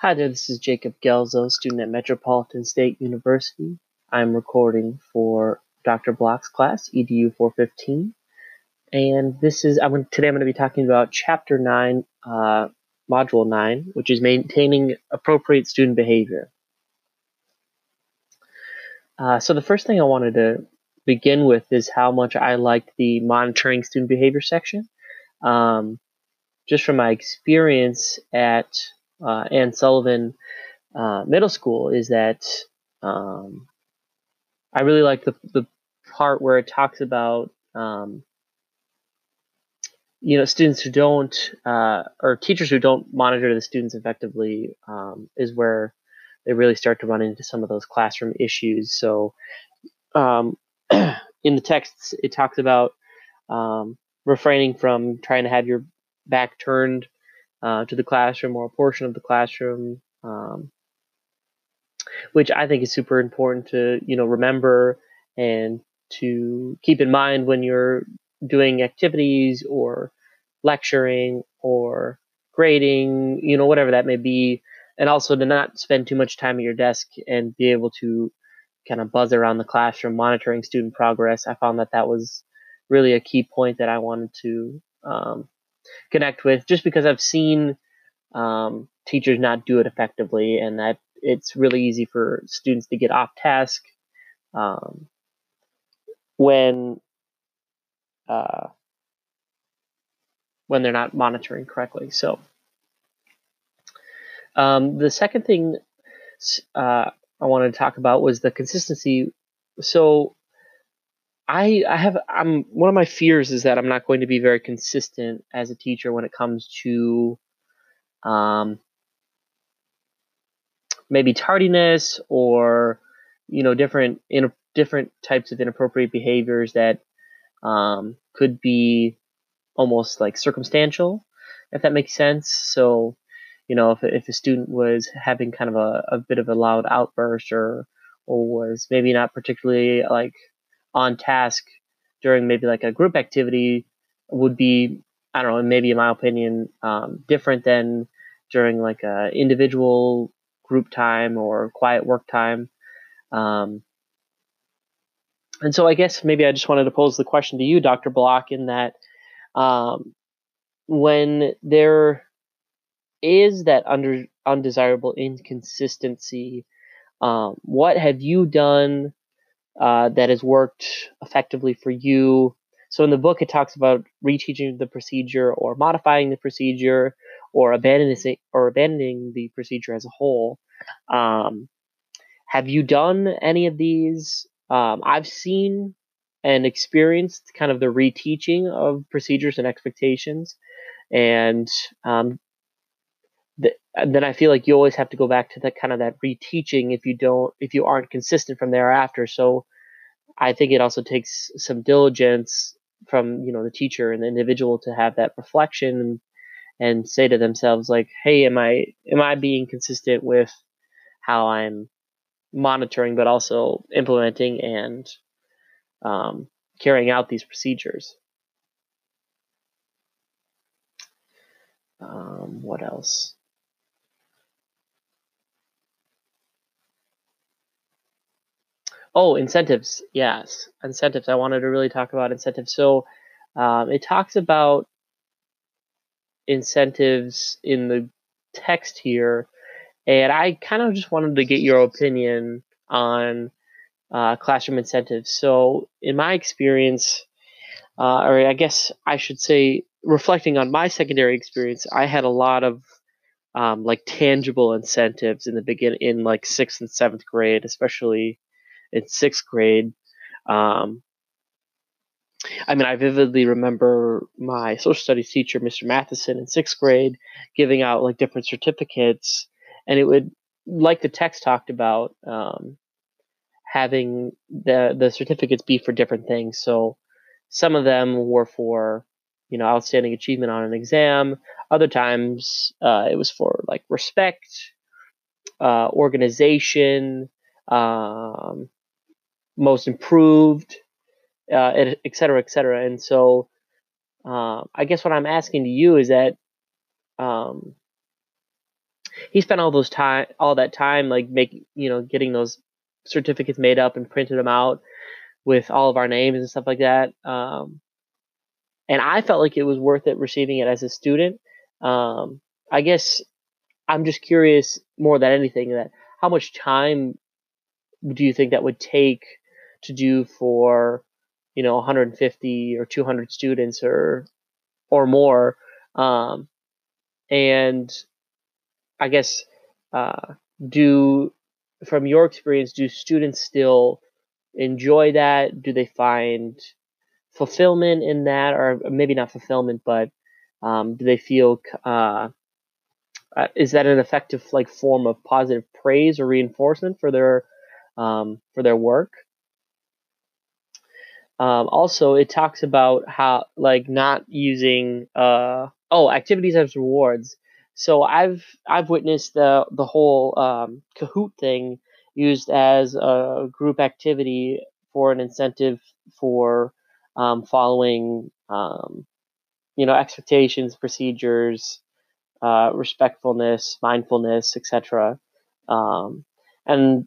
Hi there, this is Jacob Gelzo, student at Metropolitan State University. I'm recording for Dr. Block's class, EDU 415. And this is, I'm today I'm going to be talking about Chapter 9, uh, Module 9, which is maintaining appropriate student behavior. Uh, so the first thing I wanted to begin with is how much I liked the monitoring student behavior section. Um, just from my experience at uh, Anne Sullivan uh, Middle School is that um, I really like the the part where it talks about um, you know students who don't uh, or teachers who don't monitor the students effectively um, is where they really start to run into some of those classroom issues. So um, in the texts, it talks about um, refraining from trying to have your back turned uh, to the classroom or a portion of the classroom, um, which I think is super important to you know remember and to keep in mind when you're doing activities or lecturing or grading, you know, whatever that may be, and also to not spend too much time at your desk and be able to kind of buzz around the classroom monitoring student progress. I found that that was really a key point that I wanted to um, connect with just because I've seen um, teachers not do it effectively and that it's really easy for students to get off task um, when uh, when they're not monitoring correctly. So um, the second thing uh, I wanted to talk about was the consistency. So I I have I'm one of my fears is that I'm not going to be very consistent as a teacher when it comes to um, maybe tardiness or you know different in different types of inappropriate behaviors that um, could be almost like circumstantial if that makes sense. So you know if, if a student was having kind of a, a bit of a loud outburst or or was maybe not particularly like on task during maybe like a group activity would be I don't know, maybe in my opinion, um, different than during like a individual group time or quiet work time. Um, and so I guess maybe I just wanted to pose the question to you, Dr. Block, in that um, when there is that under undesirable inconsistency, um, what have you done uh, that has worked effectively for you. So in the book, it talks about reteaching the procedure or modifying the procedure or abandoning or abandoning the procedure as a whole. Um, have you done any of these? Um, I've seen and experienced kind of the reteaching of procedures and expectations, and um, then I feel like you always have to go back to that kind of that reteaching if you don't if you aren't consistent from thereafter. So I think it also takes some diligence from you know the teacher and the individual to have that reflection and, and say to themselves like, hey, am I am I being consistent with how I'm monitoring, but also implementing and um, carrying out these procedures. Um, what else? Oh, incentives. Yes, incentives. I wanted to really talk about incentives. So um, it talks about incentives in the text here, and I kind of just wanted to get your opinion on uh, classroom incentives. So, in my experience, uh, or I guess I should say, reflecting on my secondary experience, I had a lot of um, like tangible incentives in the begin in like sixth and seventh grade, especially in sixth grade. Um, I mean, I vividly remember my social studies teacher, Mr. Matheson, in sixth grade, giving out like different certificates, and it would, like the text talked about, um, having the the certificates be for different things. So, some of them were for, you know, outstanding achievement on an exam. Other times, uh, it was for like respect, uh, organization, um, most improved, uh, et cetera, et cetera. And so, uh, I guess what I'm asking to you is that, um, he spent all those time all that time like make you know getting those certificates made up and printed them out with all of our names and stuff like that. Um, and I felt like it was worth it receiving it as a student. Um, I guess I'm just curious more than anything that how much time do you think that would take to do for you know 150 or 200 students or or more. Um, and i guess uh, do from your experience do students still enjoy that? Do they find fulfillment in that? Or maybe not fulfillment but um, do they feel uh, uh, is that an effective like form of positive praise or reinforcement for their um, for their work um, also, it talks about how like not using uh, oh activities as rewards. So I've I've witnessed the the whole um, Kahoot thing used as a group activity for an incentive for um, following um, you know expectations, procedures, uh, respectfulness, mindfulness, etc. Um, and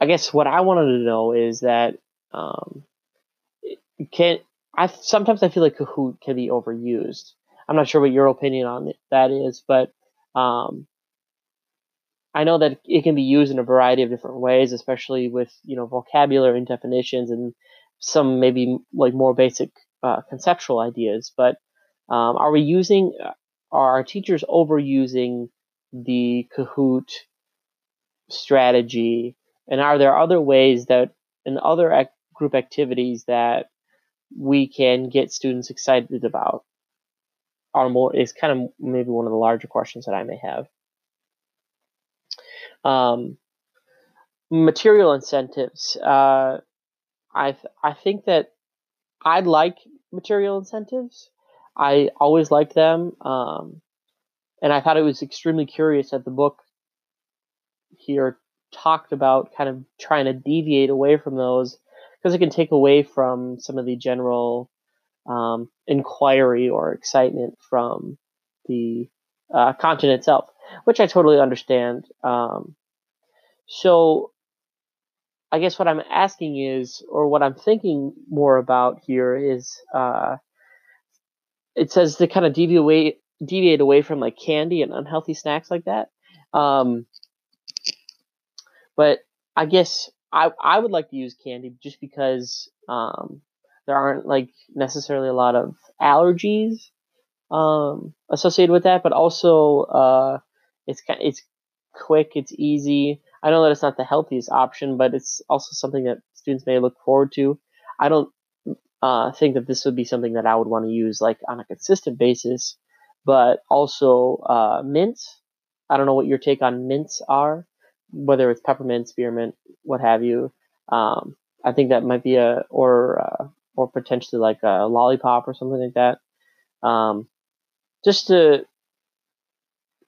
I guess what I wanted to know is that um, can I sometimes I feel like Kahoot can be overused. I'm not sure what your opinion on that is, but um, I know that it can be used in a variety of different ways, especially with you know vocabulary and definitions and some maybe like more basic uh, conceptual ideas. But um, are we using are our teachers overusing the Kahoot strategy and are there other ways that in other ac- group activities that we can get students excited about? Are more is kind of maybe one of the larger questions that I may have. Um, material incentives. Uh, I th- I think that I like material incentives. I always liked them, um, and I thought it was extremely curious that the book here talked about kind of trying to deviate away from those because it can take away from some of the general um, inquiry or excitement from the uh, content itself, which I totally understand. Um, so, I guess what I'm asking is, or what I'm thinking more about here is, uh, it says to kind of deviate away, deviate away from like candy and unhealthy snacks like that. Um, but I guess I I would like to use candy just because um, there aren't like necessarily a lot of allergies um, associated with that, but also uh, it's it's quick, it's easy. I know that it's not the healthiest option, but it's also something that students may look forward to. I don't uh, think that this would be something that I would want to use like on a consistent basis, but also uh, mints. I don't know what your take on mints are whether it's peppermint, spearmint, what have you. Um, I think that might be a or uh, or potentially like a lollipop or something like that. Um, just to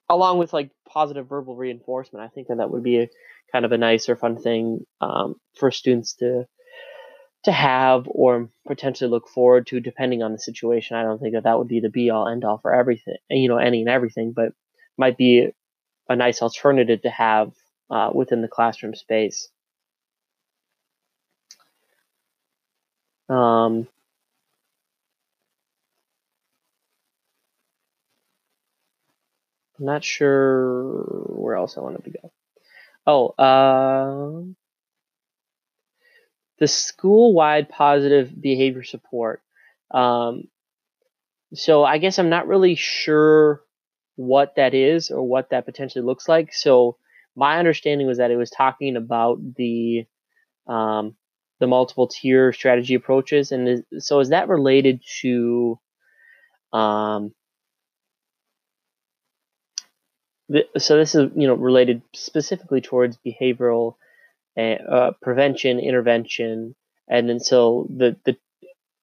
along with like positive verbal reinforcement, I think that that would be a kind of a nice or fun thing um, for students to to have or potentially look forward to, depending on the situation. I don't think that that would be the be all end all for everything, you know, any and everything, but might be a nice alternative to have uh, within the classroom space. Um, I'm not sure where else I wanted to go. Oh, uh, the school-wide positive behavior support. Um, so I guess I'm not really sure what that is or what that potentially looks like. So my understanding was that it was talking about the um, the multiple tier strategy approaches, and is, so is that related to um, so this is you know related specifically towards behavioral uh, prevention, intervention, and then so the the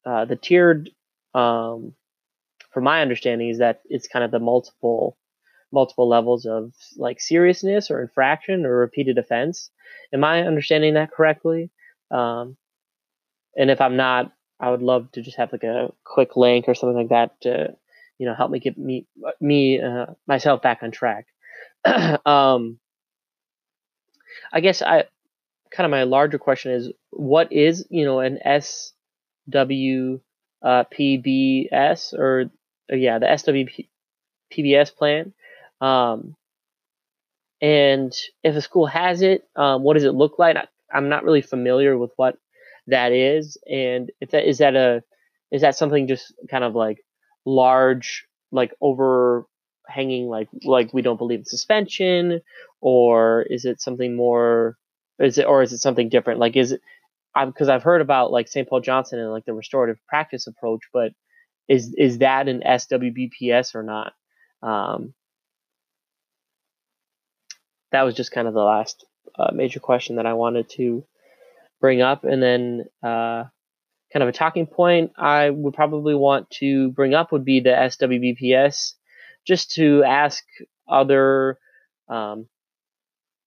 uh, the tiered um, from my understanding is that it's kind of the multiple multiple levels of like seriousness or infraction or repeated offense. Am I understanding that correctly? Um, and if I'm not, I would love to just have like a quick link or something like that to you know help me get me me uh, myself back on track. um, I guess I kind of my larger question is what is you know an SW uh, or uh, yeah the SWPBS plan. Um, and if a school has it, um, what does it look like? I, I'm not really familiar with what that is, and if that is that a is that something just kind of like large, like overhanging, like like we don't believe in suspension, or is it something more? Is it or is it something different? Like is it? Because I've heard about like St. Paul Johnson and like the restorative practice approach, but is is that an SWBPS or not? Um, that was just kind of the last uh, major question that I wanted to bring up, and then uh, kind of a talking point I would probably want to bring up would be the SWBPS, just to ask other um,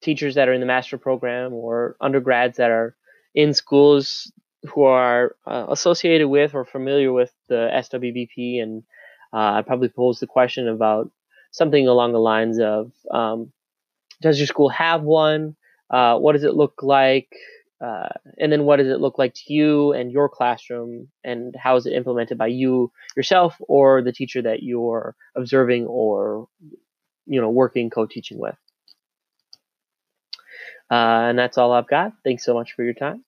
teachers that are in the master program or undergrads that are in schools who are uh, associated with or familiar with the SWBP, and uh, I probably pose the question about something along the lines of um, Does your school have one? Uh, what does it look like? Uh, and then what does it look like to you and your classroom and how is it implemented by you yourself or the teacher that you're observing or you know working co-teaching with uh, and that's all i've got thanks so much for your time